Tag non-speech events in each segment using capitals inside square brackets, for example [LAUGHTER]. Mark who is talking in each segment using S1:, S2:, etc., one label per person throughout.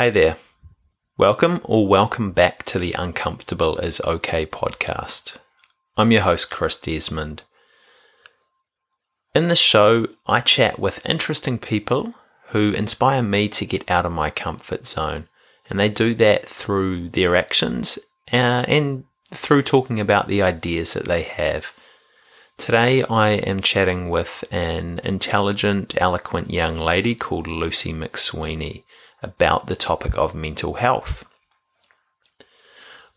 S1: Hey there. Welcome or welcome back to the Uncomfortable is OK podcast. I'm your host, Chris Desmond. In this show, I chat with interesting people who inspire me to get out of my comfort zone, and they do that through their actions uh, and through talking about the ideas that they have. Today, I am chatting with an intelligent, eloquent young lady called Lucy McSweeney about the topic of mental health.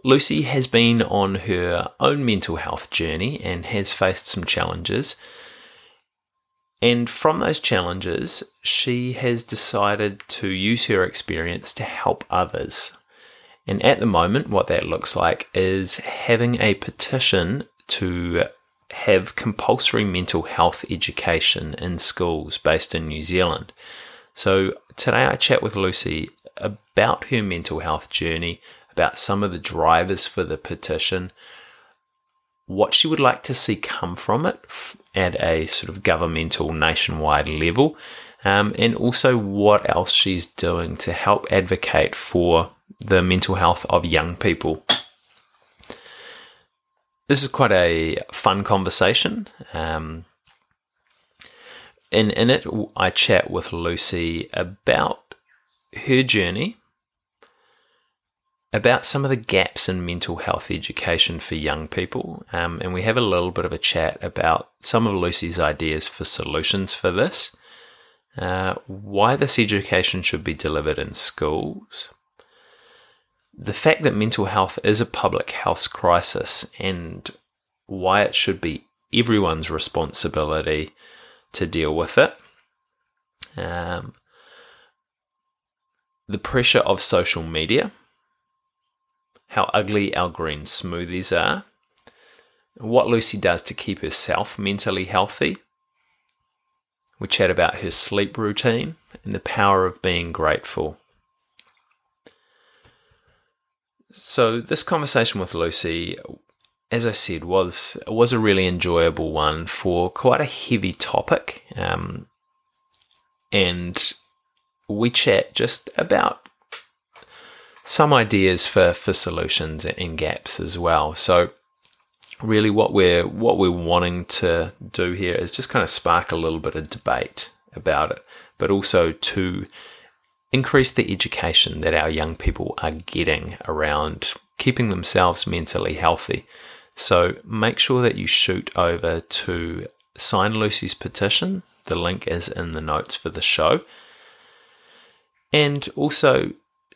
S1: Lucy has been on her own mental health journey and has faced some challenges. And from those challenges, she has decided to use her experience to help others. And at the moment, what that looks like is having a petition to have compulsory mental health education in schools based in New Zealand. So today I chat with Lucy about her mental health journey, about some of the drivers for the petition, what she would like to see come from it at a sort of governmental nationwide level, um, and also what else she's doing to help advocate for the mental health of young people. This is quite a fun conversation. Um, in, in it, I chat with Lucy about her journey, about some of the gaps in mental health education for young people, um, and we have a little bit of a chat about some of Lucy's ideas for solutions for this, uh, why this education should be delivered in schools, the fact that mental health is a public health crisis and why it should be everyone's responsibility to deal with it. Um, the pressure of social media, how ugly our green smoothies are, what Lucy does to keep herself mentally healthy. We chat about her sleep routine and the power of being grateful. So this conversation with Lucy, as I said, was was a really enjoyable one for quite a heavy topic, um, and we chat just about some ideas for for solutions and gaps as well. So really, what we're what we're wanting to do here is just kind of spark a little bit of debate about it, but also to increase the education that our young people are getting around keeping themselves mentally healthy. So make sure that you shoot over to sign Lucy's petition. The link is in the notes for the show. And also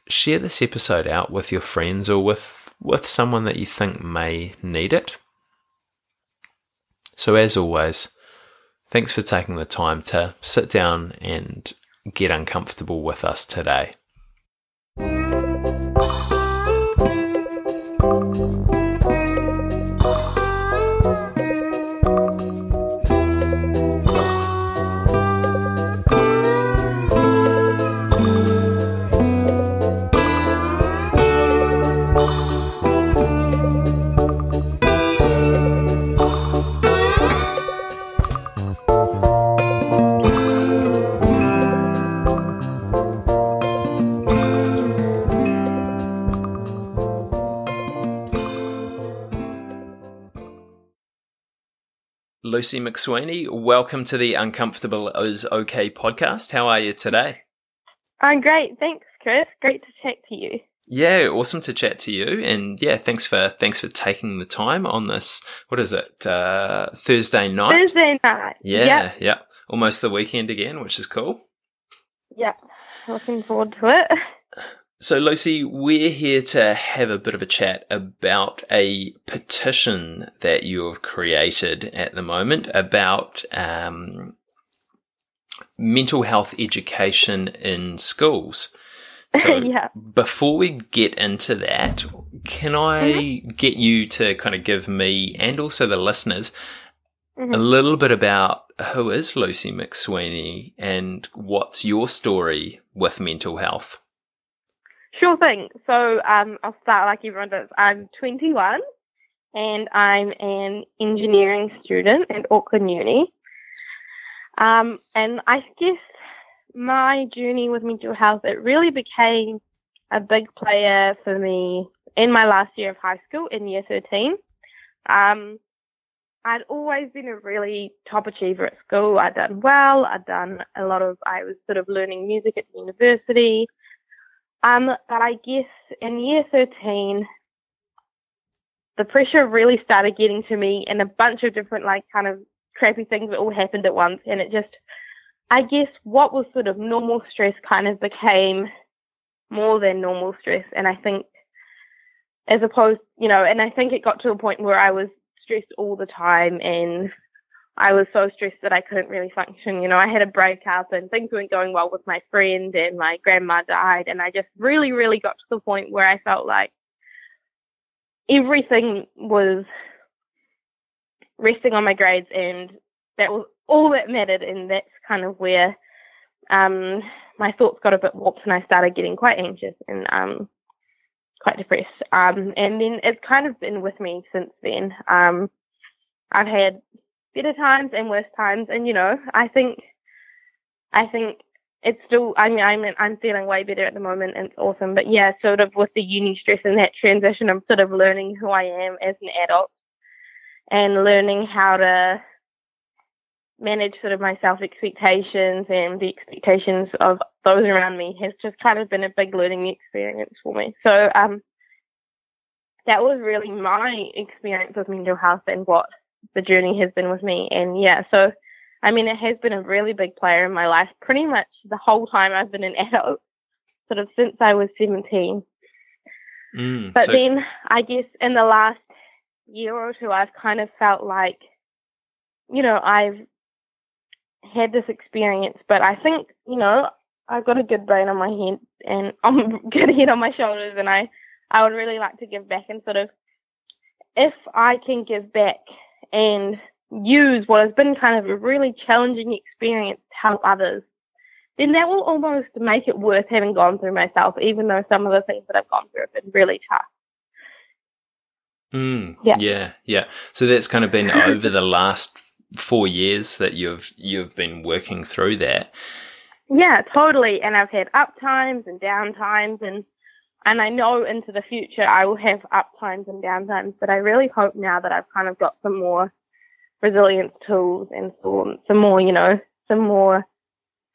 S1: share this episode out with your friends or with, with someone that you think may need it. So, as always, thanks for taking the time to sit down and get uncomfortable with us today. Lucy McSweeney, welcome to the Uncomfortable is Okay podcast. How are you today?
S2: I'm great. Thanks, Chris. Great to chat to you.
S1: Yeah, awesome to chat to you, and yeah, thanks for thanks for taking the time on this. What is it? Uh, Thursday night.
S2: Thursday night.
S1: Yeah,
S2: yep.
S1: yeah, almost the weekend again, which is cool.
S2: Yeah, looking forward to it. [LAUGHS]
S1: So, Lucy, we're here to have a bit of a chat about a petition that you have created at the moment about um, mental health education in schools. [LAUGHS] So,
S2: yeah.
S1: before we get into that, can I mm-hmm. get you to kind of give me and also the listeners mm-hmm. a little bit about who is Lucy McSweeney and what's your story with mental health?
S2: Sure thing. So um, I'll start like everyone does. I'm 21 and I'm an engineering student at Auckland Uni. Um, and I guess my journey with mental health, it really became a big player for me in my last year of high school in year 13. Um, I'd always been a really top achiever at school. I'd done well. I'd done a lot of, I was sort of learning music at university. Um, but I guess in year 13, the pressure really started getting to me and a bunch of different like kind of crappy things that all happened at once. And it just, I guess what was sort of normal stress kind of became more than normal stress. And I think as opposed, you know, and I think it got to a point where I was stressed all the time and I was so stressed that I couldn't really function. You know, I had a breakup and things weren't going well with my friend and my grandma died and I just really, really got to the point where I felt like everything was resting on my grades and that was all that mattered and that's kind of where um my thoughts got a bit warped and I started getting quite anxious and um quite depressed. Um and then it's kind of been with me since then. Um I've had better times and worse times and you know, I think I think it's still I mean I'm I'm feeling way better at the moment and it's awesome. But yeah, sort of with the uni stress and that transition I'm sort of learning who I am as an adult and learning how to manage sort of my self expectations and the expectations of those around me has just kind of been a big learning experience for me. So um that was really my experience with mental health and what the journey has been with me. And yeah, so I mean, it has been a really big player in my life pretty much the whole time I've been an adult, sort of since I was 17.
S1: Mm,
S2: but
S1: so-
S2: then I guess in the last year or two, I've kind of felt like, you know, I've had this experience, but I think, you know, I've got a good brain on my head and [LAUGHS] I'm good head on my shoulders and I, I would really like to give back and sort of, if I can give back and use what has been kind of a really challenging experience to help others, then that will almost make it worth having gone through myself, even though some of the things that I've gone through have been really tough.
S1: Mm,
S2: Yeah.
S1: yeah, yeah. So that's kind of been [LAUGHS] over the last four years that you've you've been working through that.
S2: Yeah, totally. And I've had up times and down times and and I know into the future I will have up times and down times, but I really hope now that I've kind of got some more resilience tools and some some more, you know, some more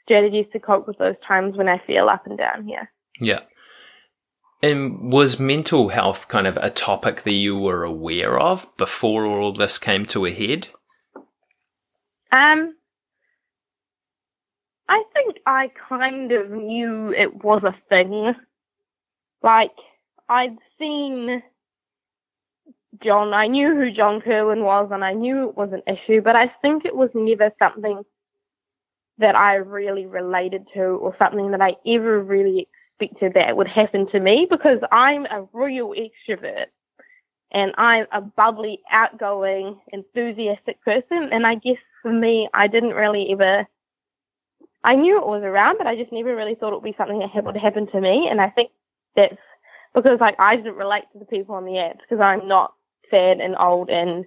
S2: strategies to cope with those times when I feel up and down here.
S1: Yeah. And was mental health kind of a topic that you were aware of before all this came to a head?
S2: Um, I think I kind of knew it was a thing. Like, I'd seen John, I knew who John Kirwan was and I knew it was an issue, but I think it was never something that I really related to or something that I ever really expected that would happen to me because I'm a real extrovert and I'm a bubbly, outgoing, enthusiastic person. And I guess for me, I didn't really ever, I knew it was around, but I just never really thought it would be something that would happen to me. And I think that's because like I didn't relate to the people on the ads because I'm not sad and old and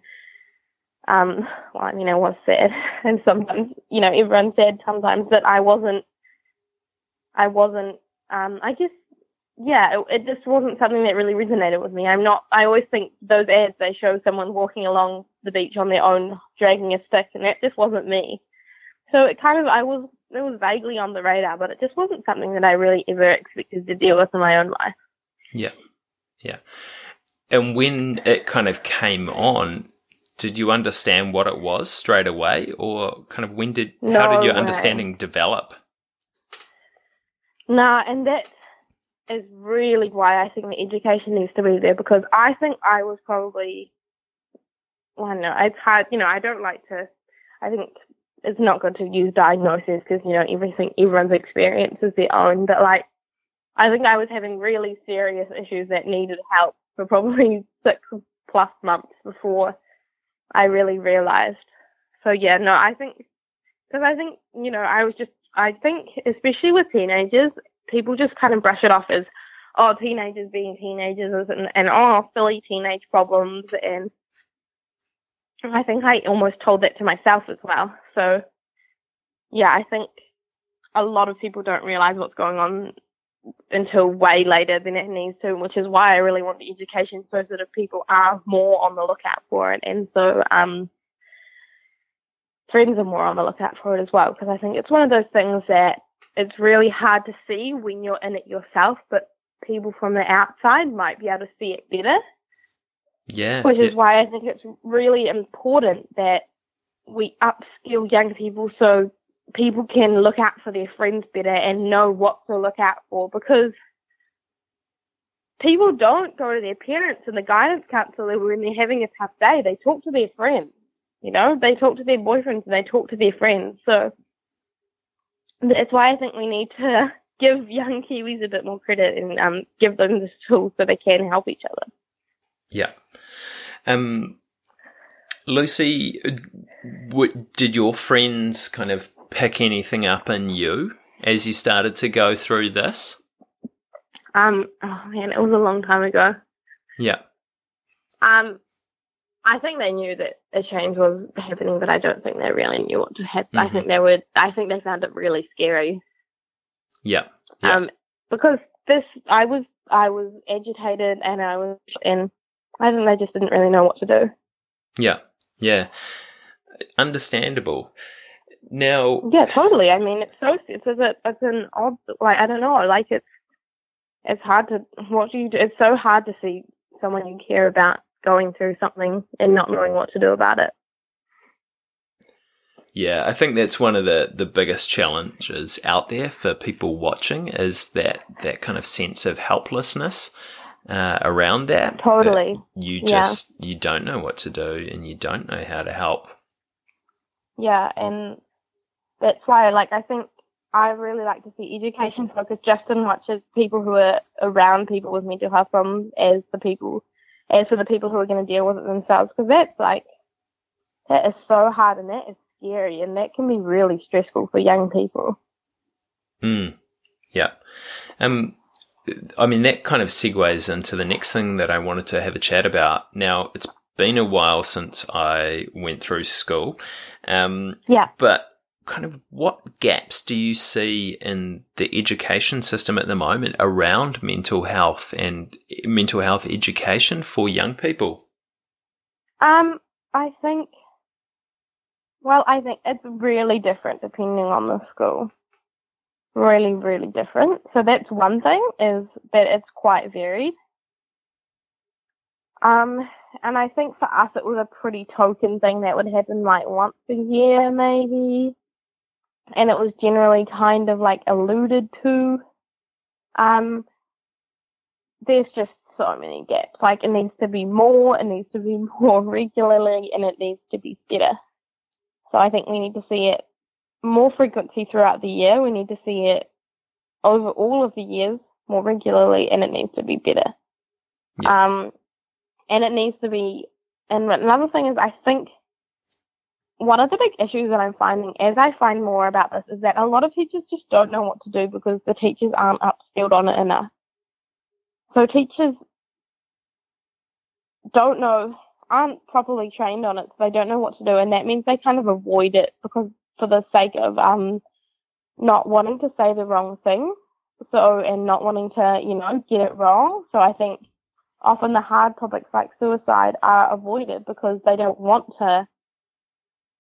S2: um well I mean I was sad [LAUGHS] and sometimes you know everyone's sad sometimes but I wasn't I wasn't um I guess yeah it, it just wasn't something that really resonated with me. I'm not I always think those ads they show someone walking along the beach on their own dragging a stick and that just wasn't me. So it kind of I was it was vaguely on the radar but it just wasn't something that I really ever expected to deal with in my own life
S1: Yeah. Yeah. And when it kind of came on, did you understand what it was straight away or kind of when did how did your
S2: way.
S1: understanding develop?
S2: Nah, and that is really why I think the education needs to be there because I think I was probably, well, I don't know, it's hard, you know, I don't like to, I think it's not good to use diagnosis because, you know, everything, everyone's experience is their own, but like, I think I was having really serious issues that needed help for probably [LAUGHS] six plus months before I really realized. So yeah, no, I think, because I think, you know, I was just, I think, especially with teenagers, people just kind of brush it off as, oh, teenagers being teenagers and, and oh, silly teenage problems. And I think I almost told that to myself as well. So, yeah, I think a lot of people don't realize what's going on until way later than it needs to, which is why I really want the education so that if people are more on the lookout for it. And so, um, friends are more on the lookout for it as well, because I think it's one of those things that it's really hard to see when you're in it yourself, but people from the outside might be able to see it better.
S1: Yeah.
S2: Which is
S1: yeah.
S2: why I think it's really important that we upskill young people so people can look out for their friends better and know what to look out for because people don't go to their parents and the guidance counselor when they're having a tough day. They talk to their friends. You know, they talk to their boyfriends and they talk to their friends. So that's why I think we need to [LAUGHS] give young Kiwis a bit more credit and um, give them the tools so they can help each other.
S1: Yeah. Um, Lucy, w- did your friends kind of pick anything up in you as you started to go through this?
S2: Um, oh man, it was a long time ago.
S1: Yeah.
S2: Um, I think they knew that a change was happening, but I don't think they really knew what to happen. Mm-hmm. I think they were. I think they found it really scary.
S1: Yeah. yeah.
S2: Um, because this, I was, I was agitated, and I was, and I think they just didn't really know what to do.
S1: Yeah. Yeah. Understandable. Now.
S2: Yeah, totally. I mean, it's so it's a it's an odd like I don't know like it's it's hard to what do you do? It's so hard to see someone you care about going through something and not knowing what to do about it.
S1: Yeah, I think that's one of the, the biggest challenges out there for people watching is that that kind of sense of helplessness uh, around that.
S2: Totally.
S1: That you just yeah. you don't know what to do and you don't know how to help.
S2: Yeah, and that's why like I think I really like to see education focused just as much as people who are around people with mental health problems as the people as for the people who are going to deal with it themselves because that's like that is so hard and that is scary and that can be really stressful for young people.
S1: Mm. Yeah. Um I mean that kind of segues into the next thing that I wanted to have a chat about. Now it's been a while since I went through school. Um
S2: yeah.
S1: but kind of what gaps do you see in the education system at the moment around mental health and mental health education for young people?
S2: Um, I think, well, I think it's really different depending on the school. Really, really different. So that's one thing is that it's quite varied. Um, and I think for us it was a pretty token thing that would happen like once a year maybe and it was generally kind of like alluded to. Um, there's just so many gaps. Like it needs to be more, it needs to be [LAUGHS] more regularly, and it needs to be better. So I think we need to see it more frequency throughout the year. We need to see it over all of the years more regularly, and it needs to be better. Yeah. Um, and it needs to be. And another thing is, I think one of the big issues that I'm finding as I find more about this is that a lot of teachers just don't know what to do because the teachers aren't upskilled on it enough. So teachers don't know, aren't properly trained on it, so they don't know what to do, and that means they kind of avoid it because for the sake of um not wanting to say the wrong thing, so and not wanting to you know get it wrong. So I think often the hard topics like suicide are avoided because they don't want to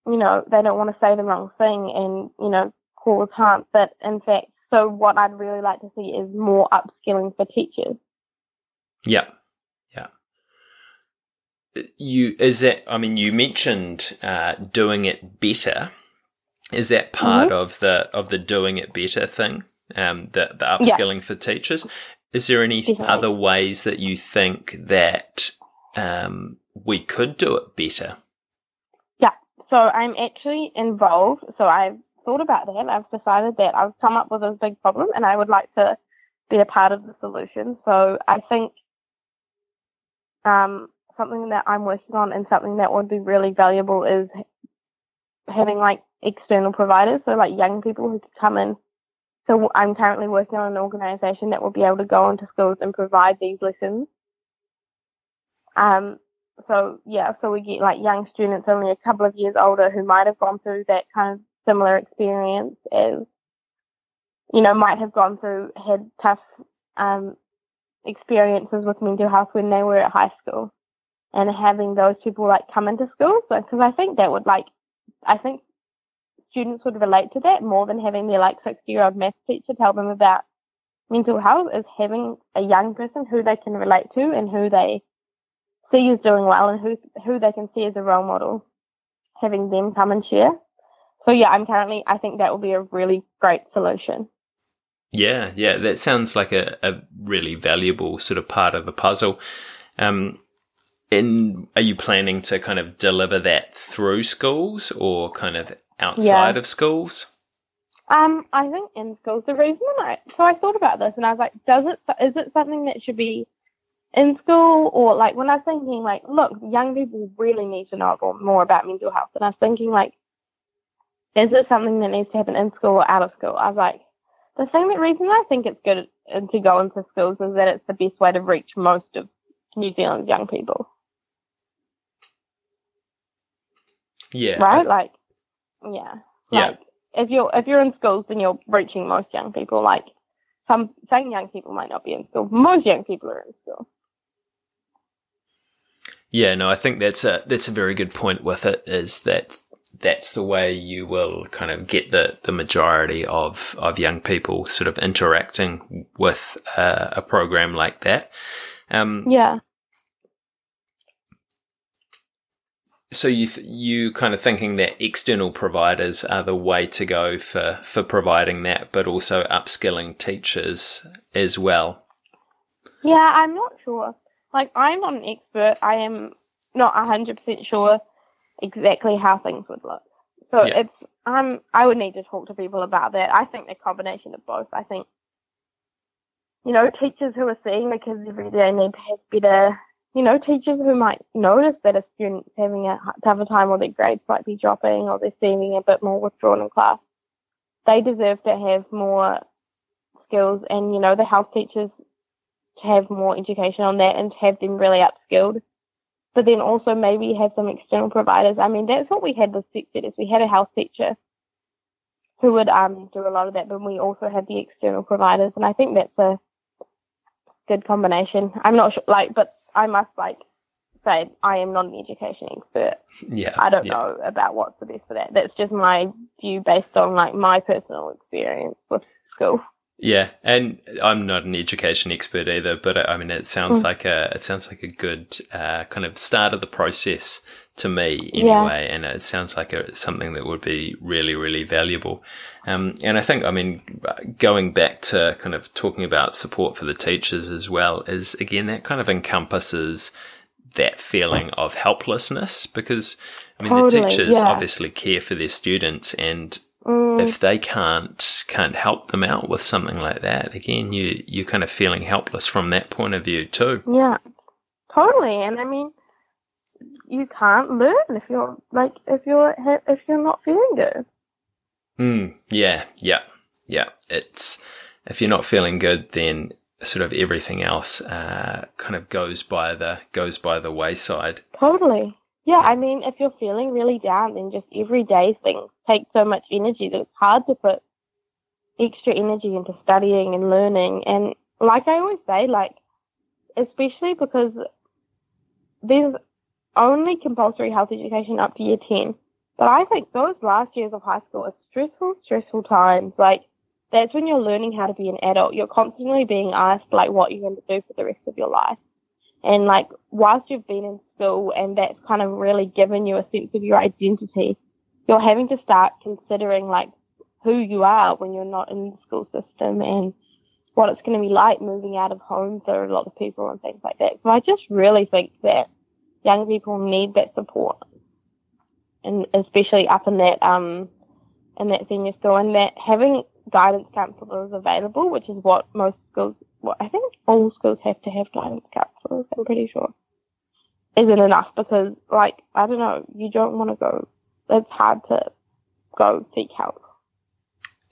S2: you know, they don't want to say the wrong thing and, you know, cause harm. But in fact, so what I'd really like to see is more upskilling for teachers.
S1: Yeah. Yeah. You, is that, I mean, you mentioned uh, doing it better. Is that part mm-hmm. of the, of the doing it better thing? Um, the, the upskilling yeah. for teachers? Is there any Definitely. other ways that you think that um, we could do it better? Yeah.
S2: So I'm actually involved. So I've thought about that. I've decided that I've come up with a big problem and I would like to be a part of the solution. So I think um, something that I'm working on and something that would be really valuable is having like external providers. So like young people who could come in. So I'm currently working on an organization that will be able to go into schools and provide these lessons. Um, so yeah, so we get like young students only a couple of years older who might have gone through that kind of similar experience as you know, might have gone through, had tough um, experiences with mental health when they were at high school and having those people like come into schools. Because I think that would like, I think students would relate to that more than having their like 60 year old math teacher tell them about mental health is having a young person who they can relate to and who they see is doing well and who, who they can see as a role model, having them come and share. So yeah, I'm currently, I think that will be a really great solution.
S1: Yeah, yeah, that sounds like a, a really valuable sort of part of the puzzle. Um, and are you planning to kind of deliver that through schools or kind of outside yeah. of schools?
S2: Um, I think in schools. The reason I so I thought about this and I was like, does it is it something that should be in school or like when I was thinking like, look, young people really need to know more about mental health, and I was thinking like, is it something that needs to happen in school or out of school? I was like, the thing that reason I think it's good to go into schools is that it's the best way to reach most of New Zealand's young people.
S1: Yeah.
S2: Right? Like yeah. Like yeah. if you're if you're in schools then you're reaching most young people. Like some some young people might not be in school. Most young people are in school.
S1: Yeah, no, I think that's a that's a very good point with it is that that's the way you will kind of get the, the majority of, of young people sort of interacting with uh, a program like that. Um,
S2: yeah.
S1: So you th- you kind of thinking that external providers are the way to go for, for providing that, but also upskilling teachers as well.
S2: Yeah, I'm not sure. Like I'm not an expert. I am not hundred percent sure exactly how things would look. So yeah. it's um I would need to talk to people about that. I think the combination of both. I think you know teachers who are seeing the kids every day need to have better. You know, teachers who might notice that a student's having a tougher time or their grades might be dropping or they're seeming a bit more withdrawn in class. They deserve to have more skills and, you know, the health teachers to have more education on that and have them really upskilled but then also maybe have some external providers. I mean, that's what we had with sex is we had a health teacher who would um, do a lot of that, but we also had the external providers, and I think that's a good combination. I'm not sure, like, but I must like say I am not an education expert.
S1: Yeah,
S2: I don't
S1: yeah.
S2: know about what's the best for that. That's just my view based on like my personal experience with school.
S1: Yeah, and I'm not an education expert either, but I mean, it sounds mm. like a it sounds like a good uh, kind of start of the process to me anyway, yeah. and it sounds like a, something that would be really really valuable. Um, and I think, I mean, going back to kind of talking about support for the teachers as well is again that kind of encompasses that feeling of helplessness because I mean totally, the teachers yeah. obviously care for their students and Mm. If they can't can't help them out with something like that, again, you you're kind of feeling helpless from that point of view too.
S2: Yeah, totally. And I mean, you can't learn if you're like if you're if you're not feeling good.
S1: Hmm. Yeah. Yeah. Yeah. It's if you're not feeling good, then sort of everything else uh, kind of goes by the goes by the wayside.
S2: Totally. Yeah, I mean, if you're feeling really down, then just everyday things take so much energy that it's hard to put extra energy into studying and learning. And like I always say, like, especially because there's only compulsory health education up to year 10. But I think those last years of high school are stressful, stressful times. Like, that's when you're learning how to be an adult. You're constantly being asked, like, what you're going to do for the rest of your life. And like, whilst you've been in school and that's kind of really given you a sense of your identity, you're having to start considering like who you are when you're not in the school system and what it's going to be like moving out of home for a lot of people and things like that. So I just really think that young people need that support and especially up in that, um, in that senior school and that having guidance counselors available, which is what most schools well, I think all schools have to have guidance counselors, I'm pretty sure, isn't enough because, like, I don't know, you don't want to go, it's hard to go seek help.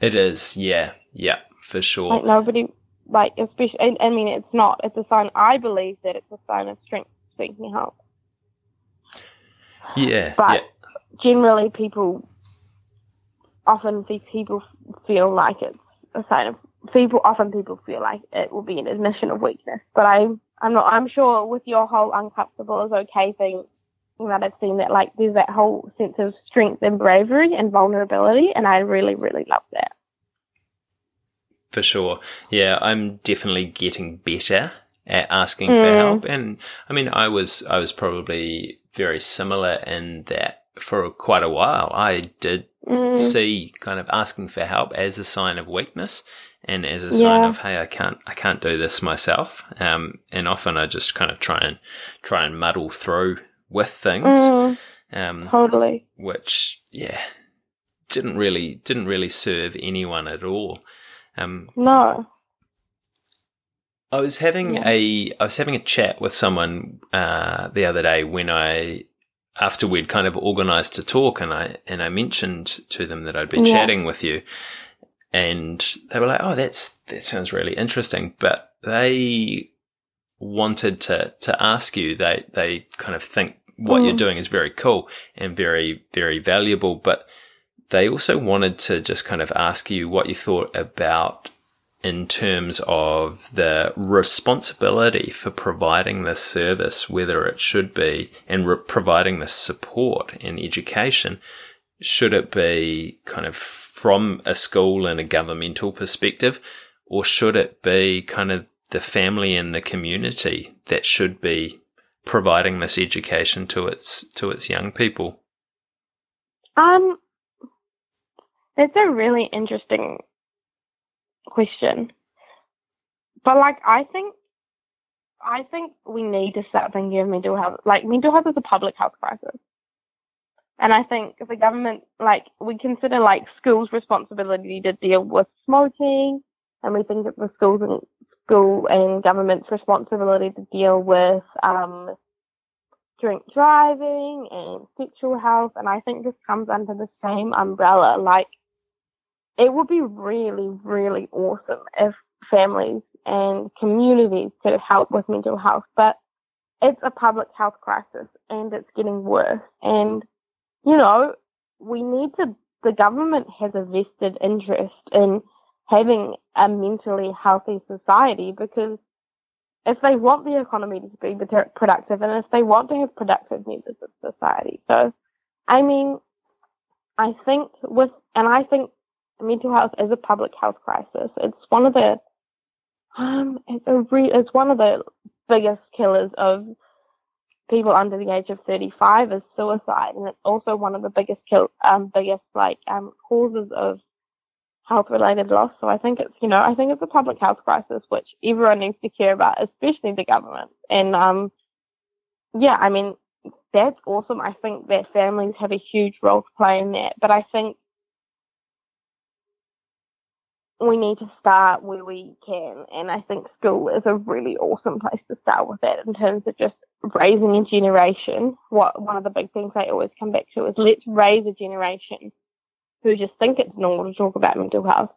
S1: It is, yeah, yeah, for sure.
S2: Like, nobody, like, especially, I, I mean, it's not, it's a sign, I believe that it's a sign of strength seeking help.
S1: Yeah,
S2: but
S1: yeah.
S2: generally people, often people feel like it's a sign of people. Often people feel like it will be an admission of weakness, but I'm, I'm not. I'm sure with your whole uncomfortable is okay thing that I've seen that like there's that whole sense of strength and bravery and vulnerability, and I really really love that.
S1: For sure, yeah, I'm definitely getting better at asking mm. for help, and I mean, I was I was probably very similar in that for quite a while. I did mm. see kind of asking for help as a sign of weakness and as a yeah. sign of hey, I can't I can't do this myself. Um, and often I just kind of try and try and muddle through with things.
S2: Mm. Um, totally.
S1: Which yeah, didn't really didn't really serve anyone at all. Um,
S2: no.
S1: I was having yeah. a I was having a chat with someone uh, the other day when I after we'd kind of organised to talk and I and I mentioned to them that I'd been yeah. chatting with you and they were like, "Oh, that's that sounds really interesting," but they wanted to to ask you. They they kind of think what mm. you're doing is very cool and very very valuable, but they also wanted to just kind of ask you what you thought about in terms of the responsibility for providing this service, whether it should be, and re- providing the support and education, should it be kind of from a school and a governmental perspective, or should it be kind of the family and the community that should be providing this education to its to its young people?
S2: Um, it's a really interesting question. But like I think I think we need to start thinking of mental health like mental health is a public health crisis. And I think the government like we consider like schools' responsibility to deal with smoking and we think that the schools and school and government's responsibility to deal with um drink driving and sexual health and I think this comes under the same umbrella. Like it would be really, really awesome if families and communities could help with mental health, but it's a public health crisis and it's getting worse. And, you know, we need to, the government has a vested interest in having a mentally healthy society because if they want the economy to be productive and if they want to have productive members of society. So, I mean, I think with, and I think mental health is a public health crisis. It's one of the um, it's a re- it's one of the biggest killers of people under the age of 35 is suicide, and it's also one of the biggest kill um biggest like um causes of health related loss. So I think it's you know I think it's a public health crisis which everyone needs to care about, especially the government. And um yeah, I mean that's awesome. I think that families have a huge role to play in that, but I think we need to start where we can. And I think school is a really awesome place to start with that in terms of just raising a generation. What one of the big things I always come back to is let's raise a generation who just think it's normal to talk about mental health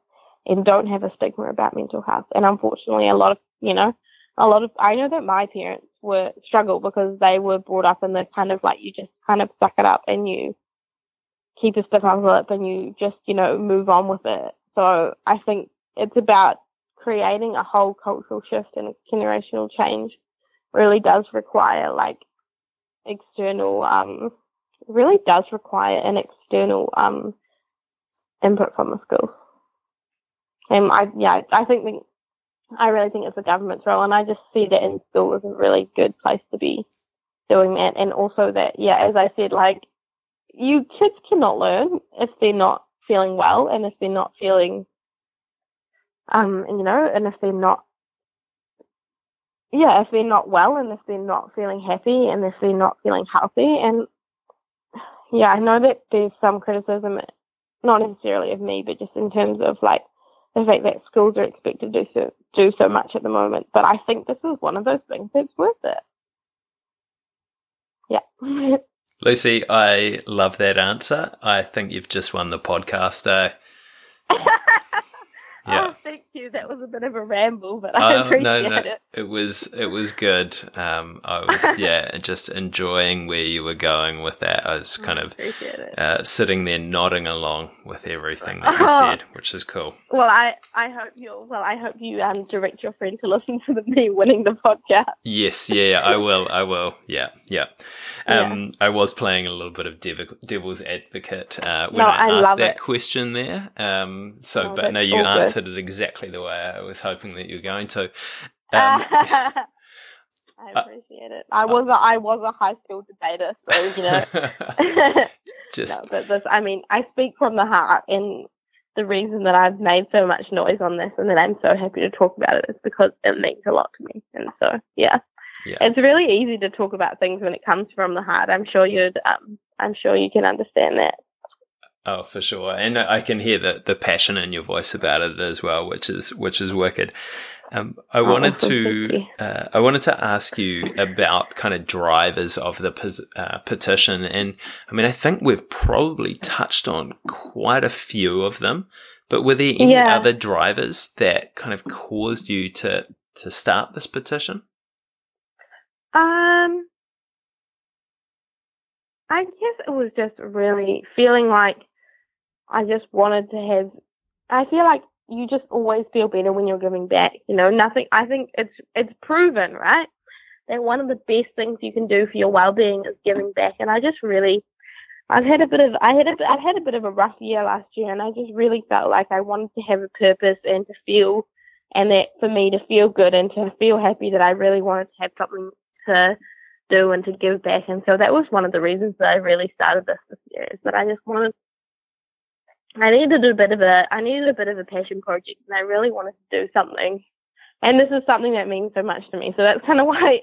S2: and don't have a stigma about mental health. And unfortunately, a lot of, you know, a lot of, I know that my parents were struggle because they were brought up in the kind of like you just kind of suck it up and you keep a stiff upper lip and you just, you know, move on with it. So I think it's about creating a whole cultural shift and generational change really does require like external um really does require an external um input from the school. And I yeah, I think the, I really think it's the government's role and I just see that in school is a really good place to be doing that and also that yeah, as I said, like you kids cannot learn if they're not feeling well and if they're not feeling um you know and if they're not yeah if they're not well and if they're not feeling happy and if they're not feeling healthy and yeah i know that there's some criticism not necessarily of me but just in terms of like the fact that schools are expected to do so, do so much at the moment but i think this is one of those things that's worth it. Yeah [LAUGHS]
S1: Lucy, I love that answer. I think you've just won the podcast. Eh? [LAUGHS] Yeah.
S2: Oh, thank you. That was a bit of a ramble, but I
S1: Oh,
S2: appreciate
S1: no, no,
S2: it.
S1: it was it was good. Um, I was [LAUGHS] yeah, just enjoying where you were going with that. I was kind of uh, sitting there nodding along with everything that you
S2: Oh.
S1: said, which is cool.
S2: Well, I, I hope you well. I hope you um direct your friend to listen to the me winning the podcast.
S1: Yes, yeah, I will. I will. Yeah, [LAUGHS] yeah. Um, I was playing a little bit of dev- devil's advocate uh, when
S2: No,
S1: I,
S2: I
S1: asked that
S2: it.
S1: question there. Um, so,
S2: Oh,
S1: but no, you
S2: good.
S1: answered it exactly the way I was hoping that you were going to. [LAUGHS] Um,
S2: I appreciate it. I was a, I was a high school debater, so you know. [LAUGHS] [LAUGHS]
S1: just
S2: no, but this, I mean, I speak from the heart, and the reason that I've made so much noise on this and that I'm so happy to talk about it is because it means a lot to me. And so, yeah,
S1: Yeah.
S2: it's really easy to talk about things when it comes from the heart. I'm sure you'd, um, I'm sure you can understand that.
S1: Oh, for sure, and I can hear the the passion in your voice about it as well, which is which is wicked. Um, I wanted to uh, I wanted to ask you about kind of drivers of the uh, petition, and I mean I think we've probably touched on quite a few of them, but were there any
S2: Yeah.
S1: other drivers that kind of caused you to to start this petition?
S2: Um, I guess it was just really feeling like I just wanted to have. I feel like you just always feel better when you're giving back. You know, nothing. I think it's it's proven, right? That one of the best things you can do for your well-being is giving back. And I just really, I've had a bit of, I had a, I've had a bit of a rough year last year, and I just really felt like I wanted to have a purpose and to feel, and that for me to feel good and to feel happy that I really wanted to have something to do and to give back. And so that was one of the reasons that I really started this this year is that I just wanted I needed a bit of a I needed a bit of a passion project and I really wanted to do something. And this is something that means so much to me. So that's kind of [LAUGHS] why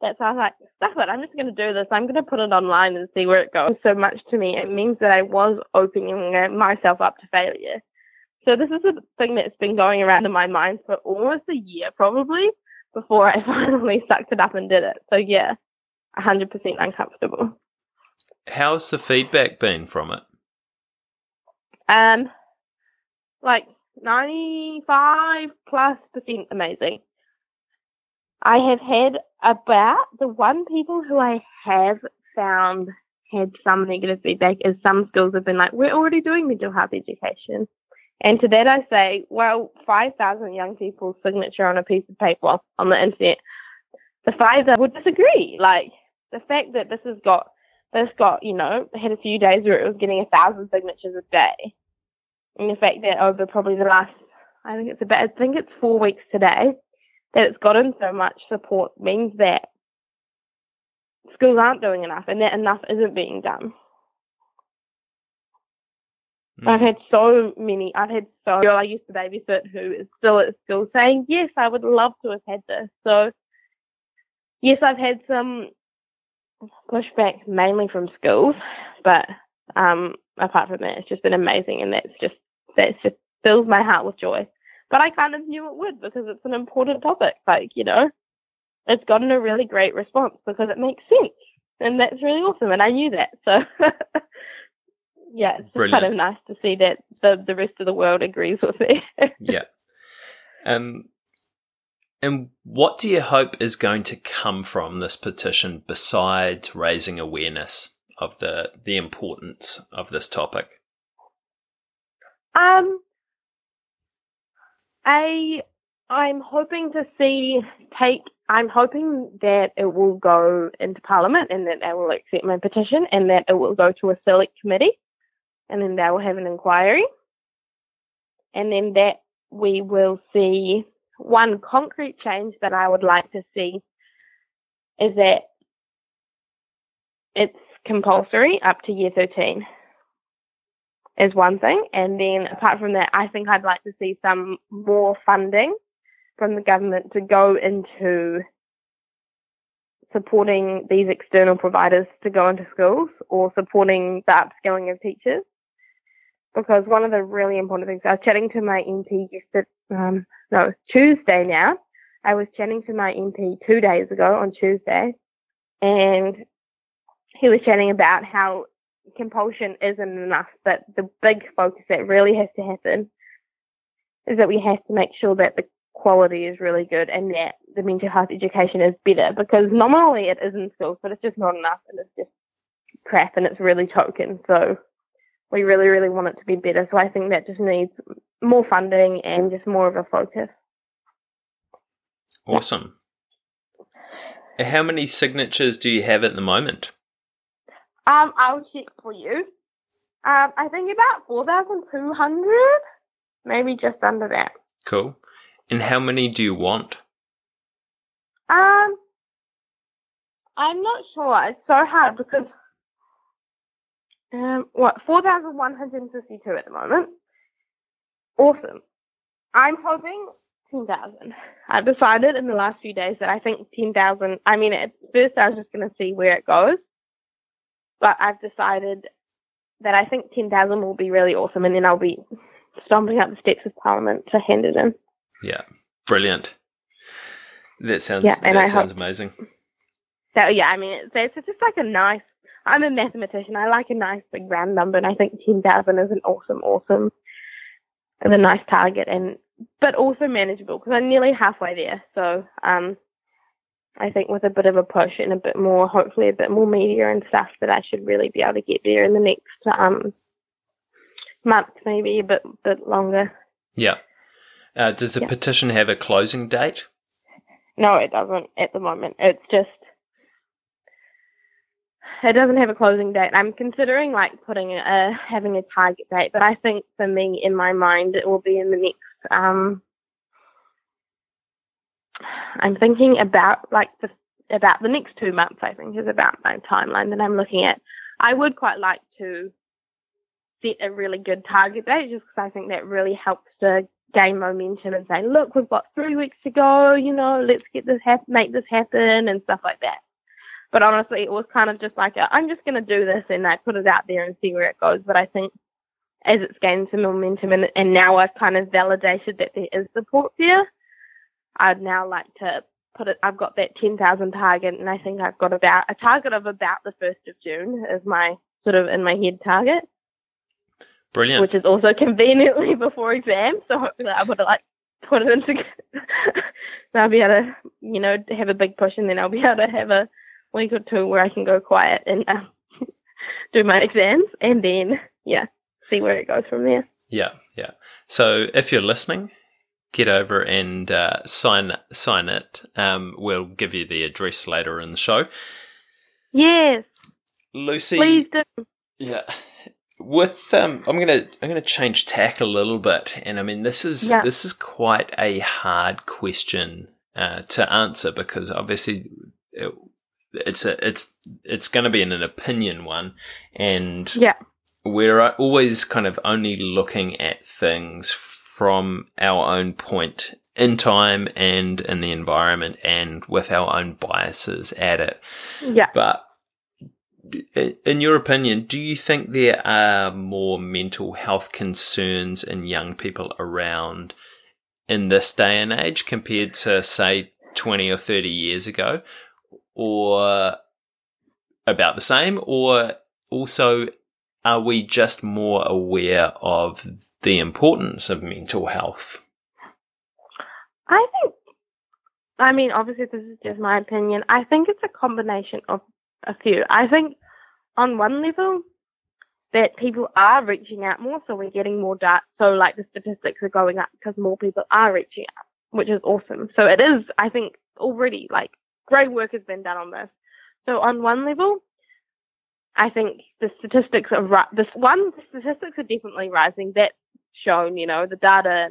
S2: that's why I was like, stuff it, I'm just gonna do this. I'm gonna put it online and see where it goes. So much to me. It means that I was opening myself up to failure. So this is a thing that's been going around in my mind for almost a year probably before I [LAUGHS] finally sucked it up and did it. So yeah, 100% uncomfortable.
S1: How's the feedback been from it?
S2: Um, like 95 plus percent amazing. I have had about the one people who I have found had some negative feedback is some schools have been like, we're already doing mental health education. And to that I say, well, 5,000 young people's signature on a piece of paper on the internet, the five that would disagree. Like the fact that this has got, this got, you know, had a few days where it was getting a thousand signatures a day. And the fact that over probably the last, I think it's about, I think it's four weeks today, that it's gotten so much support means that schools aren't doing enough and that enough isn't being done.
S1: Mm.
S2: I've had so many. I've had so girl I used to babysit who is still at school saying, "Yes, I would love to have had this." So, yes, I've had some pushback mainly from schools, but um, apart from that, it's just been amazing, and that's just that's just fills my heart with joy. But I kind of knew it would because it's an important topic. Like you know, it's gotten a really great response because it makes sense, and that's really awesome. And I knew that, so. [LAUGHS] yeah, it's kind of nice to see that the the rest of the world agrees with me.
S1: yeah. [LAUGHS] Um, and what do you hope is going to come from this petition besides raising awareness of the the importance of this topic?
S2: um, I I'm hoping to see take. I'm hoping that it will go into Parliament and that they will accept my petition and that it will go to a select committee and then they will have an inquiry and then that we will see one concrete change that I would like to see is that it's compulsory up to year 13 is one thing. And then apart from that, I think I'd like to see some more funding from the government to go into supporting these external providers to go into schools or supporting the upskilling of teachers. Because one of the really important things, I was chatting to my MP yesterday, um, no, it's Tuesday now. I was chatting to my MP two days ago on Tuesday, and he was chatting about how compulsion isn't enough, but the big focus that really has to happen is that we have to make sure that the quality is really good and that the mental health education is better because nominally it is in schools, but it's just not enough and it's just crap and it's really token. So we really, really want it to be better. So I think that just needs more funding and just more of a focus.
S1: Awesome. How many signatures do you have at the moment?
S2: Um, I'll check for you. Um, I think about 4,200, maybe just under that.
S1: Cool. And how many do you want?
S2: Um, I'm not sure. It's so hard because um, what four thousand one hundred and fifty-two at the moment. Awesome. I'm hoping ten thousand. I've decided in the last few days that I think ten thousand. I mean, at first I was just going to see where it goes, but I've decided that I think ten thousand will be really awesome, and then I'll be stomping up the steps of Parliament to hand it in.
S1: Yeah, brilliant. That sounds yeah, that I sounds amazing.
S2: So yeah, I mean, it's, it's just like a nice. I'm a mathematician. I like a nice big round number, and I think ten thousand is an awesome, awesome, and a nice target, and but also manageable because I'm nearly halfway there. So um, I think with a bit of a push and a bit more, hopefully a bit more media and stuff, that I should really be able to get there in the next um month, maybe a bit bit longer.
S1: Yeah. Uh, does the yeah. petition have a closing date?
S2: No, it doesn't at the moment. It's just it doesn't have a closing date. I'm considering like putting a having a target date, but I think for me in my mind it will be in the next um I'm thinking about like the about the next two months I think is about my timeline that I'm looking at. I would quite like to set a really good target date just because I think that really helps to gain momentum and say, look, we've got three weeks to go, you know, let's get this hap- make this happen and stuff like that. But honestly, it was kind of just like, uh, i am just going to do this and I put it out there and see where it goes. But I think as it's gained some momentum and, and now I've kind of validated that there is support there, I'd now like to put it, I've got that 10,000 target and I think I've got about a target of about the 1st of June is my sort of in my head target.
S1: Brilliant.
S2: Which is also conveniently [LAUGHS] before exams, so hopefully I would like put it into. [LAUGHS] so I'll be able to, you know, have a big push, and then I'll be able to have a week or two where I can go quiet and uh, [LAUGHS] do my exams, and then yeah, see where it goes from there.
S1: Yeah, yeah. So if you're listening, get over and uh, sign sign it. Um, we'll give you the address later in the show.
S2: Yes,
S1: Lucy.
S2: Please do.
S1: Yeah with um, I'm gonna I'm gonna change tack a little bit, and I mean this is yeah. this is quite a hard question uh, to answer because obviously it, it's a it's it's going to be an, an opinion one, and
S2: yeah,
S1: we're always kind of only looking at things from our own point in time and in the environment and with our own biases at it.
S2: Yeah,
S1: but in your opinion, do you think there are more mental health concerns in young people around in this day and age compared to, say, 20 or 30 years ago? Or uh, about the same? Or also, are we just more aware of the importance of mental health?
S2: I think, I mean, obviously, this is just my opinion. I think it's a combination of a few. I think on one level that people are reaching out more, so we're getting more data. So like the statistics are going up because more people are reaching out, which is awesome. So it is, I think, already like great work has been done on this. So on one level, I think the statistics are right. This one, the statistics are definitely rising. That's shown. You know, the data,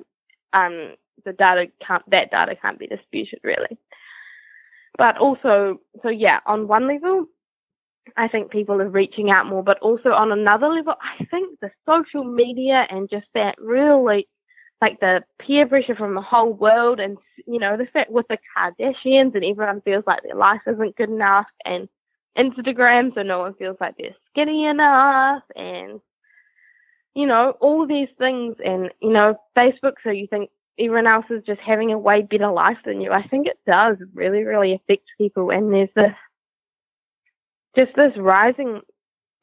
S2: um, the data can't. That data can't be disputed really. But also, so yeah, on one level, I think people are reaching out more, but also on another level, I think the social media and just that really like the peer pressure from the whole world and you know the fact with the Kardashians and everyone feels like their life isn't good enough and Instagram so no one feels like they're skinny enough and you know all these things and you know Facebook so you think everyone else is just having a way better life than you. I think it does really really affect people and there's this just this rising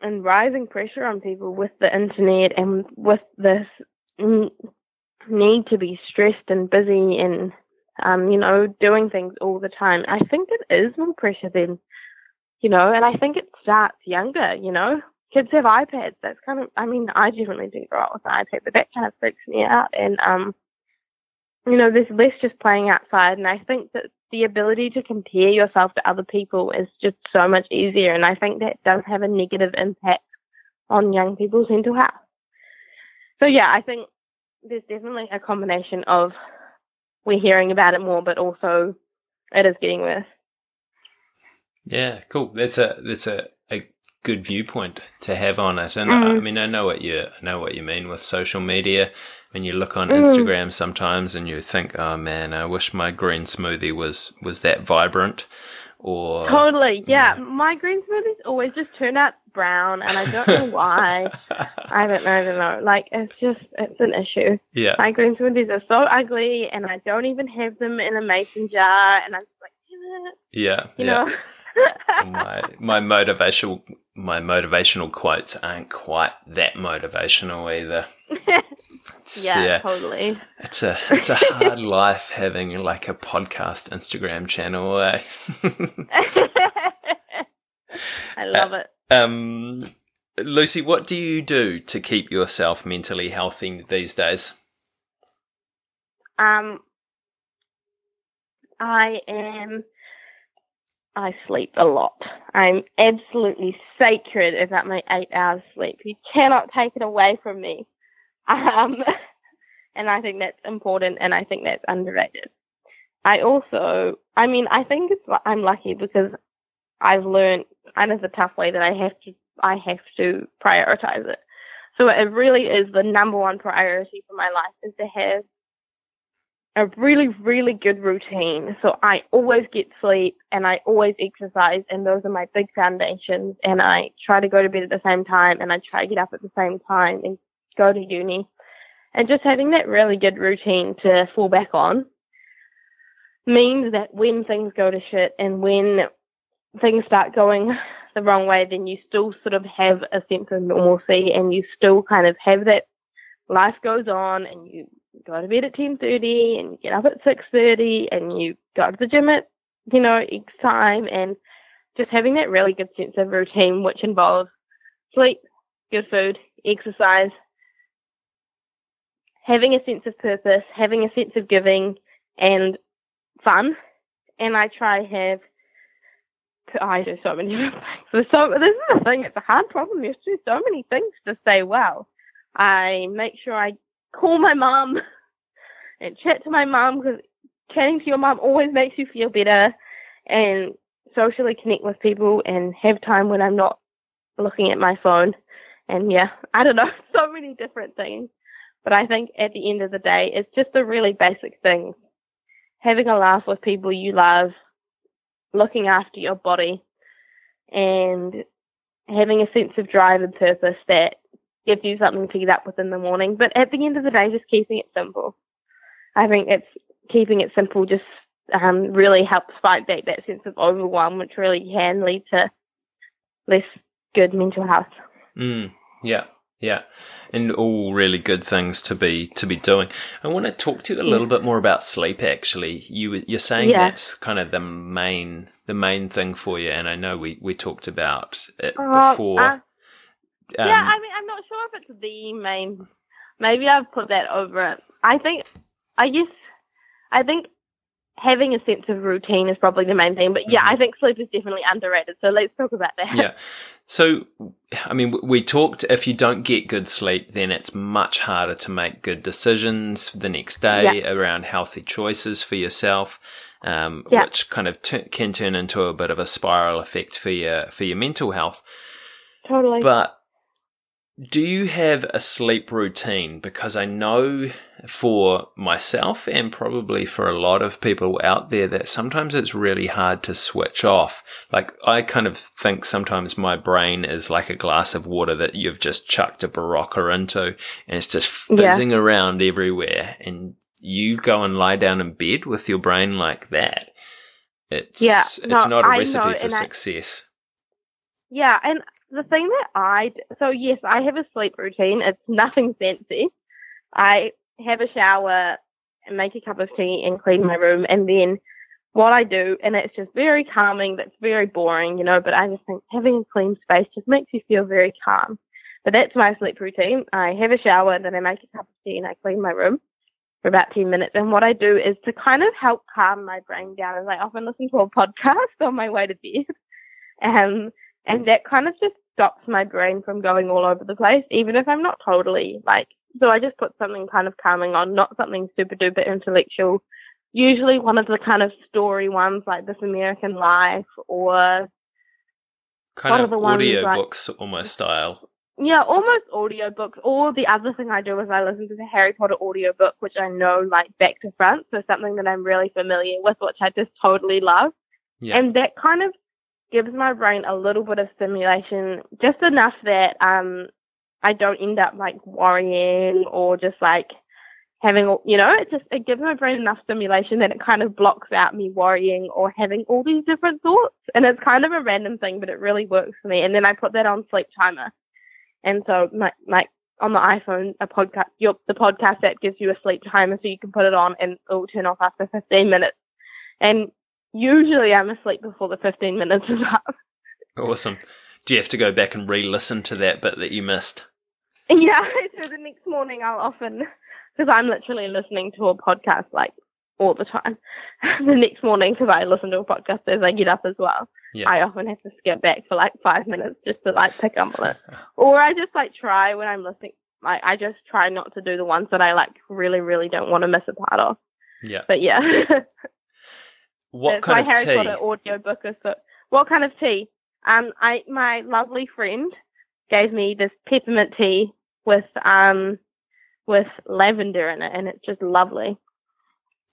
S2: and rising pressure on people with the internet and with this need to be stressed and busy and um, you know, doing things all the time. I think it is more pressure than, you know, and I think it starts younger, you know. Kids have iPads. That's kind of, I mean, I definitely didn't grow up with an iPad, but that kind of freaks me out. And, um, you know, there's less just playing outside. And I think that the ability to compare yourself to other people is just so much easier. And I think that does have a negative impact on young people's mental health. So, yeah, I think there's definitely a combination of we're hearing about it more, but also it is getting worse.
S1: Yeah, cool. That's a that's a, a good viewpoint to have on it. And mm. I, I mean, I know what you I know what you mean with social media. When you look on mm. Instagram sometimes and you think, "Oh man, I wish my green smoothie was was that vibrant." Or
S2: totally, yeah. My green smoothies always just turn out brown, and I don't know why. [LAUGHS] I don't know, I don't know. Like it's just it's an issue.
S1: Yeah,
S2: my green smoothies are so ugly, and I don't even have them in a mason jar, and I'm just like,
S1: yeah,
S2: you
S1: yeah.
S2: know. [LAUGHS]
S1: my my motivational my motivational quotes aren't quite that motivational either. [LAUGHS]
S2: yeah, yeah, totally.
S1: It's a it's a hard [LAUGHS] life having like a podcast Instagram channel. Eh? [LAUGHS]
S2: I love uh, it.
S1: Um, Lucy, what do you do to keep yourself mentally healthy these days?
S2: Um, I am. I sleep a lot. I'm absolutely sacred about my eight hours sleep. You cannot take it away from me. Um, [LAUGHS] and I think that's important and I think that's underrated. I also, I mean, I think it's, I'm lucky because I've learned kind of the tough way that I have to, I have to prioritize it. So it really is the number one priority for my life is to have a really, really good routine. So I always get sleep and I always exercise and those are my big foundations and I try to go to bed at the same time and I try to get up at the same time and go to uni. And just having that really good routine to fall back on means that when things go to shit and when things start going the wrong way, then you still sort of have a sense of normalcy and you still kind of have that life goes on and you go to bed at 10.30 and you get up at 6.30 and you go to the gym at, you know, X time and just having that really good sense of routine, which involves sleep, good food, exercise, having a sense of purpose, having a sense of giving and fun. And I try have I do so many [LAUGHS] things. So this is the thing, it's a hard problem. You have to do so many things to stay well. I make sure I call my mom [LAUGHS] and chat to my mom because chatting to your mom always makes you feel better and socially connect with people and have time when I'm not looking at my phone. And yeah, I don't know, [LAUGHS] so many different things. But I think at the end of the day, it's just the really basic things. Having a laugh with people you love, looking after your body, and having a sense of drive and purpose that gives you something to get up with in the morning. But at the end of the day, just keeping it simple. I think it's keeping it simple just um, really helps fight back that sense of overwhelm, which really can lead to less good mental health.
S1: Mm, yeah, yeah, and all really good things to be to be doing. I want to talk to you a little bit more about sleep. Actually, you you're saying yeah. that's kind of the main the main thing for you, and I know we we talked about it uh, before. Uh,
S2: um, yeah, I mean, I'm not sure if it's the main. Maybe I've put that over it. I think, I guess, I think having a sense of routine is probably the main thing. But yeah, mm-hmm. I think sleep is definitely underrated. So let's talk about that.
S1: Yeah. So, I mean, we talked if you don't get good sleep, then it's much harder to make good decisions the next day yeah. around healthy choices for yourself. Um, yeah. which kind of t- can turn into a bit of a spiral effect for your for your mental health.
S2: Totally.
S1: But do you have a sleep routine? Because I know for myself and probably for a lot of people out there that sometimes it's really hard to switch off. Like I kind of think sometimes my brain is like a glass of water that you've just chucked a Berocca into and it's just fizzing yeah. around everywhere and you go and lie down in bed with your brain like that. It's yeah, it's no, not a I recipe know, for success.
S2: I, yeah, and the thing that I so yes, I have a sleep routine. It's nothing fancy. I have a shower, and make a cup of tea, and clean my room, and then what I do, and it's just very calming. That's very boring, you know. But I just think having a clean space just makes you feel very calm. But that's my sleep routine. I have a shower, then I make a cup of tea, and I clean my room for about 10 minutes. And what I do is to kind of help calm my brain down is I often listen to a [LAUGHS] podcast on my way to bed. Um, and that kind of just stops my brain from going all over the place, even if I'm not totally like, so I just put something kind of calming on, not something super duper intellectual. Usually one of the kind of story ones like This American Life or
S1: kind of audio like, books almost style.
S2: Yeah, almost audiobooks. Or the other thing I do is I listen to the Harry Potter audiobook, which I know like back to front. So something that I'm really familiar with, which I just totally love. Yeah. And that kind of gives my brain a little bit of stimulation, just enough that um I don't end up like worrying or just like having you know it just it gives my brain enough stimulation that it kind of blocks out me worrying or having all these different thoughts. And it's kind of a random thing but it really works for me. And then I put that on sleep timer. And so, my, like on the iPhone, a podcast, your, the podcast app gives you a sleep timer, so you can put it on and it will turn off after 15 minutes. And usually, I'm asleep before the 15 minutes is up.
S1: Awesome. Do you have to go back and re-listen to that bit that you missed?
S2: Yeah. [LAUGHS] So the next morning, I'll often because I'm literally listening to a podcast like all the time. [LAUGHS] the next morning, because I listen to a podcast as I get up as well. Yeah. I often have to skip back for like five minutes just to like pick up on it, or I just like try when I'm listening. Like I just try not to do the ones that I like really, really don't want to miss a part of.
S1: Yeah.
S2: But yeah. [LAUGHS]
S1: what kind of
S2: Harry
S1: tea?
S2: Potter audiobook is so, what kind of tea? Um, I my lovely friend gave me this peppermint tea with um with lavender in it, and it's just lovely.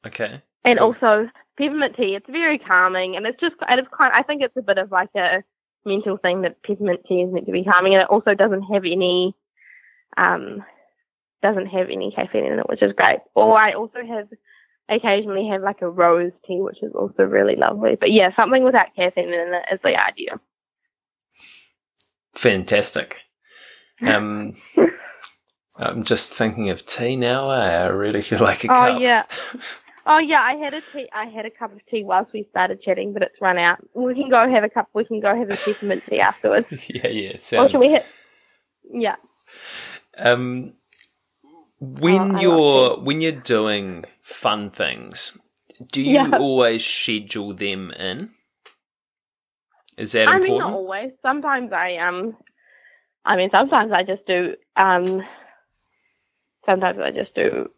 S1: Okay.
S2: And cool. also peppermint tea. It's very calming, and it's just and it's kind. I think it's a bit of like a mental thing that peppermint tea is meant to be calming, and it also doesn't have any um doesn't have any caffeine in it, which is great. Or I also have occasionally have like a rose tea, which is also really lovely. But yeah, something without caffeine in it is the idea.
S1: Fantastic. [LAUGHS] Um, I'm just thinking of tea now. I really feel like a
S2: oh,
S1: cup.
S2: Oh yeah. [LAUGHS] Oh yeah, I had a tea. I had a cup of tea whilst we started chatting, but it's run out. We can go have a cup. We can go have a peppermint tea afterwards. [LAUGHS]
S1: yeah, yeah. Sounds...
S2: Or should we hit? Yeah.
S1: Um, when oh, you're when you're doing fun things, do you yeah. always schedule them in? Is that
S2: I
S1: important?
S2: Mean, not always. Sometimes I um, I mean, sometimes I just do um, sometimes I just do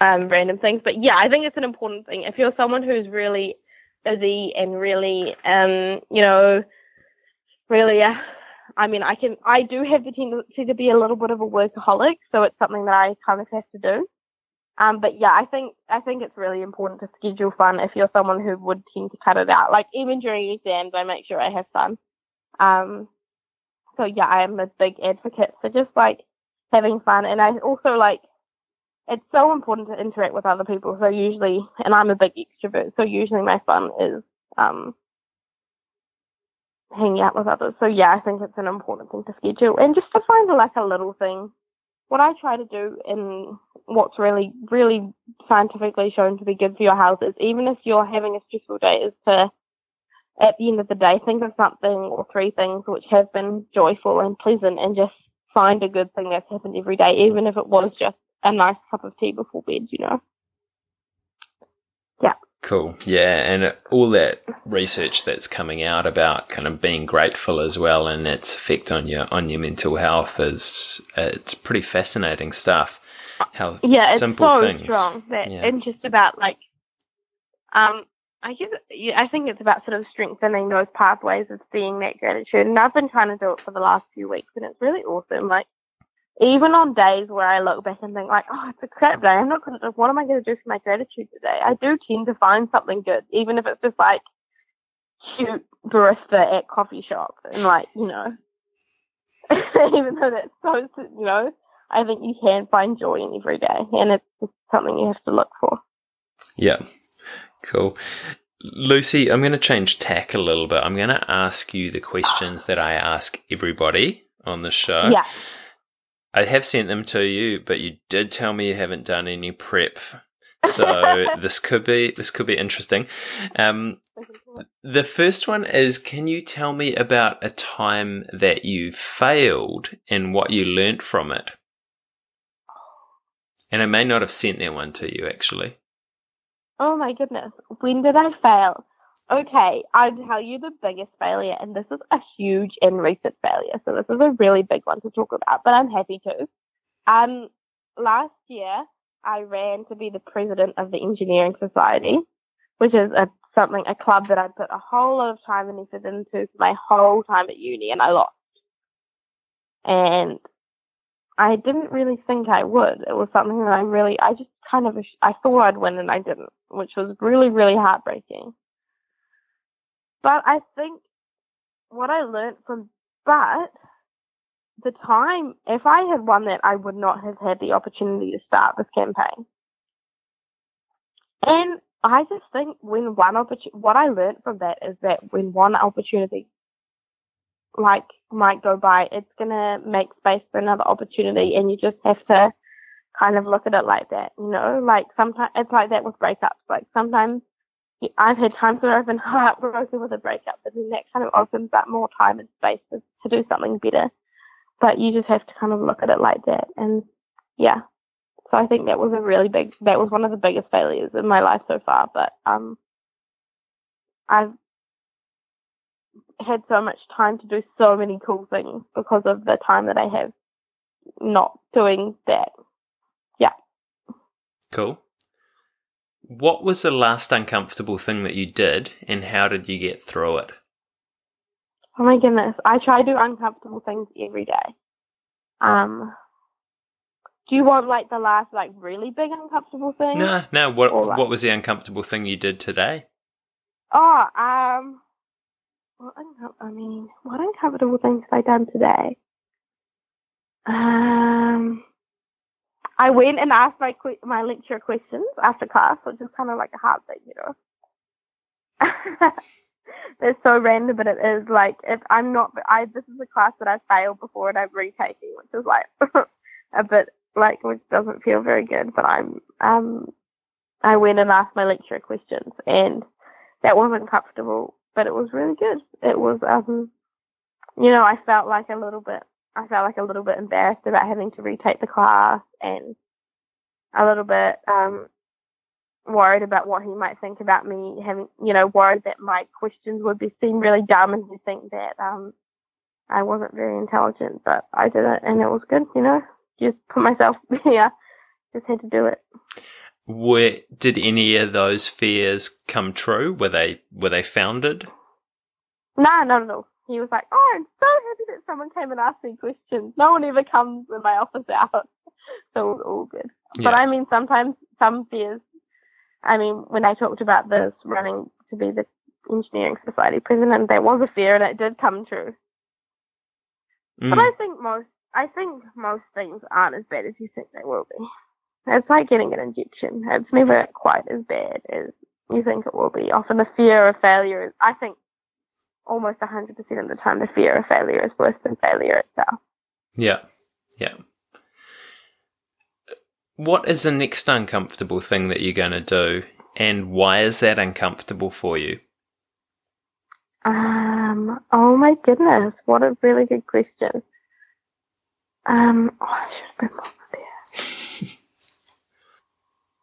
S2: um, random things. But yeah, I think it's an important thing. If you're someone who's really busy and really, um, you know, really, uh, I mean, I can, I do have the tendency to be a little bit of a workaholic, so it's something that I kind of have to do. Um, but yeah, I think I think it's really important to schedule fun if you're someone who would tend to cut it out. Like even during exams, I make sure I have fun. Um, so yeah, I am a big advocate for just like having fun, and I also like it's so important to interact with other people. So usually, and I'm a big extrovert, so usually my fun is um, hanging out with others. So yeah, I think it's an important thing to schedule and just to find like a little thing. What I try to do in what's really, really scientifically shown to be good for your health is even if you're having a stressful day, is to at the end of the day think of something or three things which have been joyful and pleasant and just find a good thing that's happened every day, even if it was just a nice cup of tea before bed, you know. Yeah.
S1: Cool. Yeah, and all that research that's coming out about kind of being grateful as well and its effect on your on your mental health is it's pretty fascinating stuff. How
S2: yeah,
S1: simple
S2: it's so
S1: things.
S2: strong that yeah. and just about like um I guess I think it's about sort of strengthening those pathways of seeing that gratitude. And I've been trying to do it for the last few weeks, and it's really awesome. Like even on days where I look back and think like, oh, it's a crap day. I'm not going to. What am I going to do for my gratitude today? I do tend to find something good, even if it's just like cute barista at coffee shop, and like you know, [LAUGHS] even though that's so you know, I think you can find joy in every day, and it's just something you have to look for.
S1: Yeah, cool. Lucy, I'm going to change tack a little bit. I'm going to ask you the questions that I ask everybody on the show.
S2: Yeah.
S1: I have sent them to you, but you did tell me you haven't done any prep. So [LAUGHS] this could be this could be interesting. Um, the first one is can you tell me about a time that you failed and what you learnt from it? And I may not have sent that one to you actually.
S2: Oh my goodness. When did I fail? Okay, I'll tell you the biggest failure, and this is a huge and recent failure, so this is a really big one to talk about, but I'm happy to. Um, last year, I ran to be the president of the Engineering Society, which is a something, a club that I put a whole lot of time and effort into for my whole time at uni, and I lost. And I didn't really think I would. It was something that I really, I just kind of, I thought I'd win and I didn't, which was really, really heartbreaking. But I think what I learned from, but the time, if I had won that, I would not have had the opportunity to start this campaign. And I just think when one opportunity, what I learned from that is that when one opportunity, like, might go by, it's gonna make space for another opportunity, and you just have to kind of look at it like that, you know. Like sometimes it's like that with breakups. Like sometimes I've had times where I've been [LAUGHS] heartbroken with a breakup, but then that kind of opens up more time and space to, do something better. But you just have to kind of look at it like that, and yeah, so I think that was a really big, that was one of the biggest failures in my life so far. But um, I've had so much time to do so many cool things because of the time that I have not doing that. Yeah.
S1: Cool. What was the last uncomfortable thing that you did and how did you get through it?
S2: Oh my goodness. I try to do uncomfortable things every day. Um, do you want like the last like really big uncomfortable thing?
S1: No, no. What like, what was the uncomfortable thing you did today?
S2: Oh, um, what I mean, what uncomfortable things have I done today? Um, I went and asked my my lecturer questions after class, which is kind of like a hard thing, you know. [LAUGHS] it's so random, but it is like if I'm not, I this is a class that I've failed before and I'm retaking, which is like [LAUGHS] a bit like which doesn't feel very good. But I'm um I went and asked my lecturer questions, and that wasn't comfortable, but it was really good. It was um you know I felt like a little bit I felt like a little bit embarrassed about having to retake the class and a little bit um worried about what he might think about me having you know worried that my questions would be seen really dumb and he'd think that um I wasn't very intelligent but I did it and it was good you know just put myself, [LAUGHS] yeah, just had to do it.
S1: Were, did any of those fears come true? Were they were they founded?
S2: No, not at all. He was like, "Oh, I'm so happy that someone came and asked me questions. No one ever comes in my office out, [LAUGHS] so it was all good." Yeah. But I mean, sometimes some fears. I mean, when I talked about this running to be the engineering society president, there was a fear, and it did come true. Mm. But I think most I think most things aren't as bad as you think they will be. It's like getting an injection. It's never quite as bad as you think it will be. Often the fear of failure is, I think, almost 100% of the time, the fear of failure is worse than failure itself.
S1: Yeah. Yeah. What is the next uncomfortable thing that you're going to do, and why is that uncomfortable for you?
S2: Um. Oh my goodness! What a really good question. Um, oh, I should have been more there.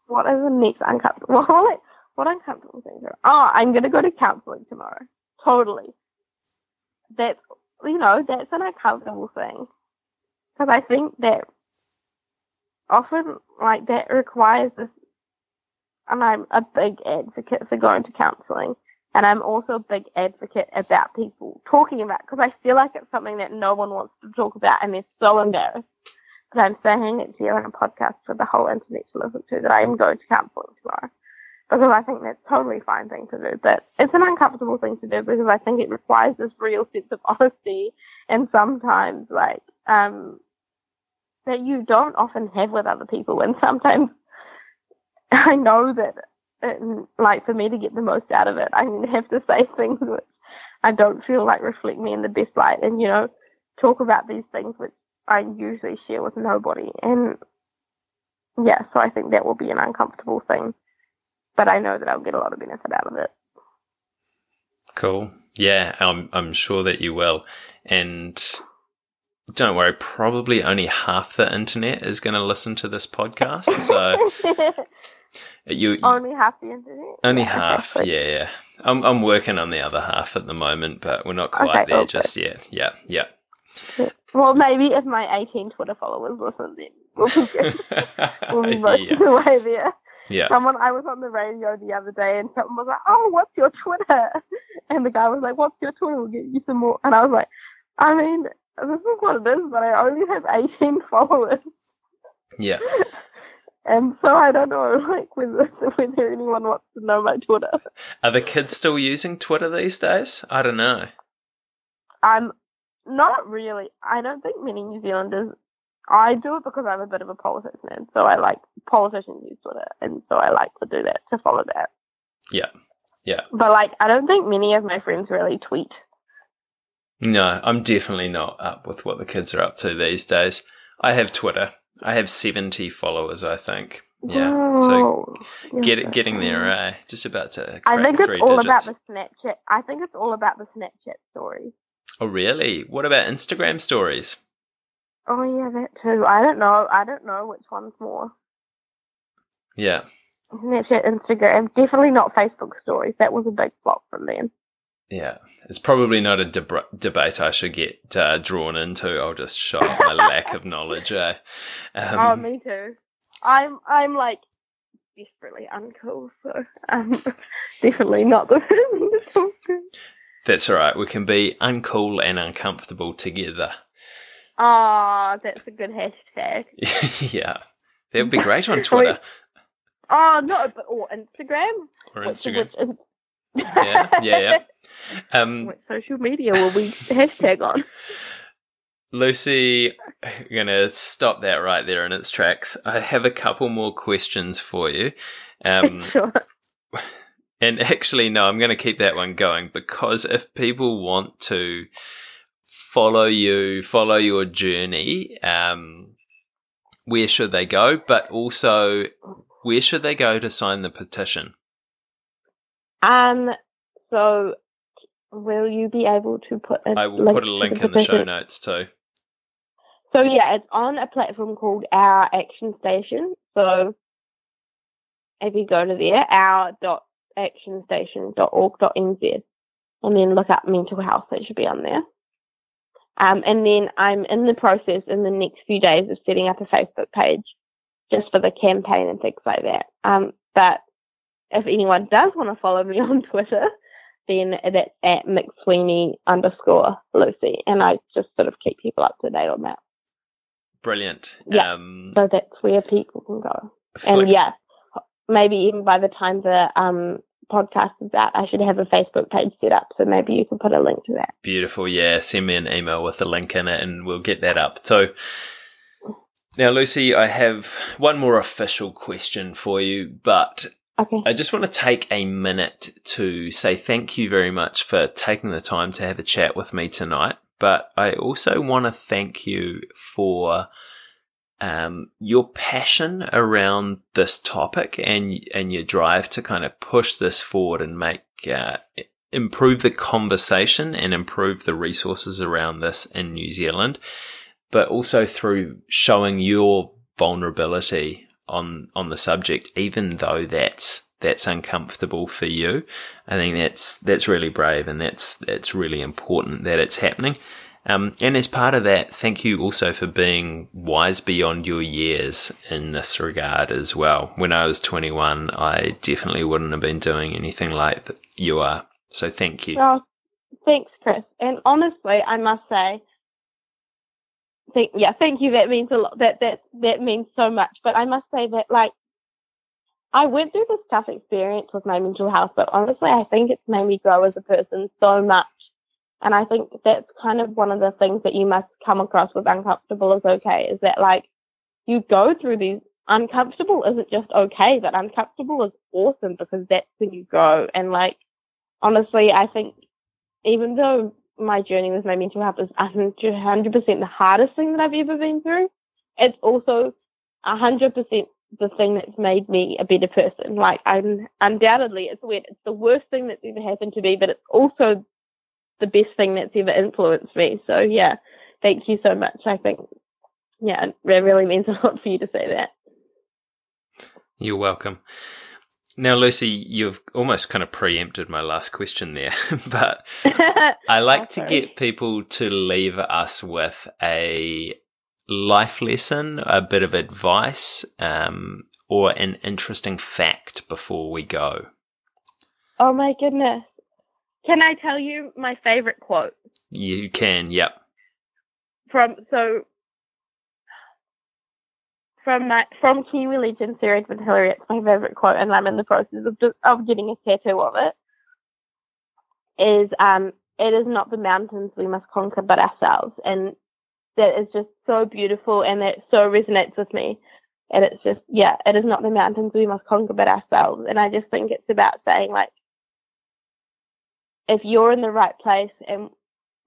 S2: what is the next uncomfortable? [LAUGHS] What, what uncomfortable things are? Oh, I'm gonna go to counselling tomorrow. Totally. That's you know that's an uncomfortable thing because I think that often like that requires this, and I'm a big advocate for going to counselling and I'm also a big advocate about people talking about because I feel like it's something that no one wants to talk about and they're so embarrassed. But I'm saying it here on a podcast for the whole internet to listen to that I am going to counselling tomorrow. Because I think that's totally fine thing to do. But it's an uncomfortable thing to do because I think it requires this real sense of [LAUGHS] honesty and sometimes like um that you don't often have with other people and sometimes [LAUGHS] I know that and like for me to get the most out of it, I have to say [LAUGHS] things which I don't feel like reflect me in the best light, and you know, talk about these things which I usually share with nobody. And yeah, so I think that will be an uncomfortable thing. But I know that I'll get a lot of benefit out of it.
S1: Cool. Yeah, I'm I'm sure that you will. And don't worry, probably only half the internet is going to listen to this podcast. So [LAUGHS] you
S2: only half the internet.
S1: Only yeah, half. Exactly. Yeah, yeah. I'm I'm working on the other half at the moment, but we're not quite okay, there okay. just yet. Yeah, yeah.
S2: Well, maybe if my 18 Twitter followers listen, then we'll be good. [LAUGHS] we'll be most yeah. of the way there.
S1: Yeah.
S2: Someone I was on the radio the other day, and someone was like, "Oh, what's your Twitter?" [LAUGHS] And the guy was like, "What's your Twitter? We'll get you some more." And I was like, "I mean, this is what it is, but I only have 18 [LAUGHS] followers."
S1: Yeah. [LAUGHS]
S2: and so I don't know, like, whether whether anyone wants to know my Twitter.
S1: Are the kids still using Twitter these days? I don't know.
S2: I'm not really. I don't think many New Zealanders. I do it because I'm a bit of a politics nerd, so I like politicians use Twitter, and so I like to do that to follow that.
S1: Yeah, yeah.
S2: But like, I don't think many of my friends really tweet.
S1: No, I'm definitely not up with what the kids are up to these days. I have Twitter. I have 70 followers, I think. Yeah. Whoa. So get it, getting there, uh, just about to. I
S2: think it's
S1: all
S2: digits. about the Snapchat. I think it's all about the Snapchat stories.
S1: Oh, really? What about Instagram stories?
S2: Oh, yeah, that too. I don't know. I don't know which one's more.
S1: Yeah.
S2: Snapchat, Instagram. Definitely not Facebook stories. That was a big flop from them.
S1: Yeah, it's probably not a deb- debate I should get uh, drawn into. I'll just show my lack of knowledge. Eh?
S2: Um, oh, me too. I'm I'm like desperately uncool, so I'm [LAUGHS] definitely not the person to talk to.
S1: That's all right. We can be uncool and uncomfortable together.
S2: Oh, that's a good hashtag. [LAUGHS]
S1: yeah, that would be great on [LAUGHS] Twitter.
S2: oh no, but or Instagram.
S1: Or Instagram. Which, which yeah, yeah, yeah. [LAUGHS] Um,
S2: what social media will we hashtag on?
S1: Lucy, I'm going to stop that right there in its tracks. I have a couple more questions for you. Um,
S2: sure.
S1: And actually, no, I'm going to keep that one going because if people want to follow you, follow your journey, um, where should they go? But also, where should they go to sign the petition?
S2: Um, so will you be able to put a
S1: I will put a link in the show notes too.
S2: So yeah, it's on a platform called Our Action Station. So if you go to there, our.actionstation.org.nz and then look up mental health, it should be on there. Um, and then I'm in the process in the next few days of setting up a Facebook page just for the campaign and things like that. Um, but if anyone does want to follow me [LAUGHS] on Twitter, then that's at McSweeney underscore Lucy. And I just sort of keep people up to date on that.
S1: Brilliant.
S2: Yeah. Um, so that's where people can go. And yeah, maybe even by the time the um, podcast is out, I should have a Facebook page set up. So maybe you can put a link to that.
S1: Beautiful. Yeah. Send me an email with the link in it and we'll get that up. So now, Lucy, I have one more official question for you, but
S2: Okay. I
S1: just want to take a minute to say thank you very much for taking the time to have a chat with me tonight. But I also want to thank you for um, your passion around this topic and and your drive to kind of push this forward and make uh, improve the conversation and improve the resources around this in New Zealand, but also through showing your vulnerability on on the subject, even though that's that's uncomfortable for you. I think that's that's really brave, and that's that's really important that it's happening. Um, and as part of that, thank you also for being wise beyond your years in this regard as well. When I was 21, I definitely wouldn't have been doing anything like that you are. So thank you.
S2: Well, thanks, Chris. And honestly, I must say, yeah, thank you. That means a lot. That that that means so much. But I must say that like I went through this tough experience with my mental health, but honestly, I think it's made me grow as a person so much. And I think that's kind of one of the things that you must come across with uncomfortable is okay. Is that like you go through these uncomfortable isn't just okay, but uncomfortable is awesome because that's when you grow. And like honestly, I think even though my journey with my mental health is 100% the hardest thing that I've ever been through. It's also 100% the thing that's made me a better person. Like, I'm undoubtedly, it's weird. It's the worst thing that's ever happened to me, but it's also the best thing that's ever influenced me. So, yeah, thank you so much. I think, yeah, it really means a lot for you to say that.
S1: You're welcome. Now, Lucy, you've almost kind of preempted my last question there, [LAUGHS] but [LAUGHS] I like to get people to leave us with a life lesson, a bit of advice, um, or an interesting fact before we go.
S2: Oh my goodness. Can I tell you my favorite quote?
S1: You can, yep.
S2: From so from my from Kiwi Legend Sir Edmund Hillary. It's my favorite quote, and I'm in the process of of getting a tattoo of it. Is um, it is not the mountains we must conquer, but ourselves, and that is just so beautiful, and that so resonates with me. And it's just, yeah, it is not the mountains we must conquer, but ourselves. And I just think it's about saying like, if you're in the right place, and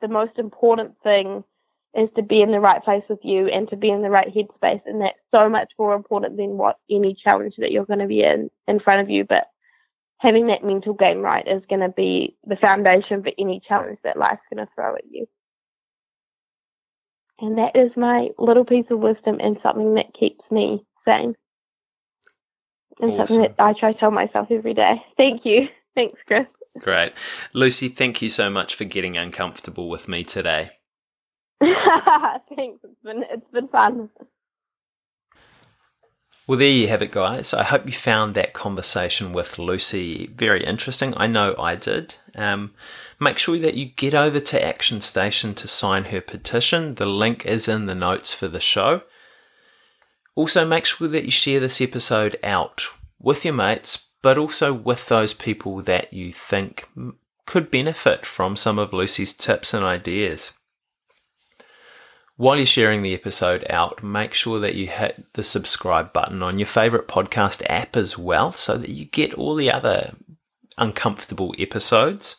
S2: the most important thing is to be in the right place with you and to be in the right headspace. And that's so much more important than what any challenge that you're going to be in in front of you. But having that mental game right is going to be the foundation for any challenge that life's going to throw at you. And that is my little piece of wisdom and something that keeps me sane. And awesome. something that I try to tell myself every day. Thank you. Thanks, Chris.
S1: Great. Lucy, thank you so much for getting uncomfortable with me today. [LAUGHS]
S2: Thanks. It's been it's been fun.
S1: Well, there you have it, guys. I hope you found that conversation with Lucy very interesting. I know I did. Um, make sure that you get over to Action Station to sign her petition. The link is in the notes for the show. Also, make sure that you share this episode out with your mates, but also with those people that you think could benefit from some of Lucy's tips and ideas. While you're sharing the episode out, make sure that you hit the subscribe button on your favorite podcast app as well so that you get all the other uncomfortable episodes.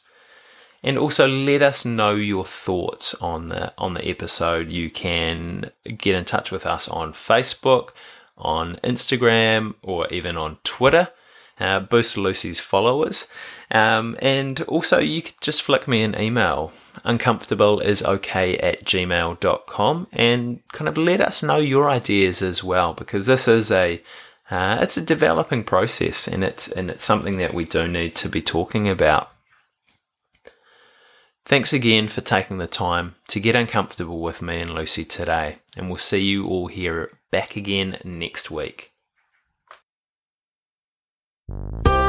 S1: And also let us know your thoughts on the on the episode. You can get in touch with us on Facebook, on Instagram, or even on Twitter uh, boost Lucy's followers. Um, and also, you could just flick me an email. Uncomfortable is okay at gmail.com and kind of let us know your ideas as well because this is a uh, it's a developing process and it's and it's something that we do need to be talking about. Thanks again for taking the time to get uncomfortable with me and Lucy today, and we'll see you all here back again next week. You.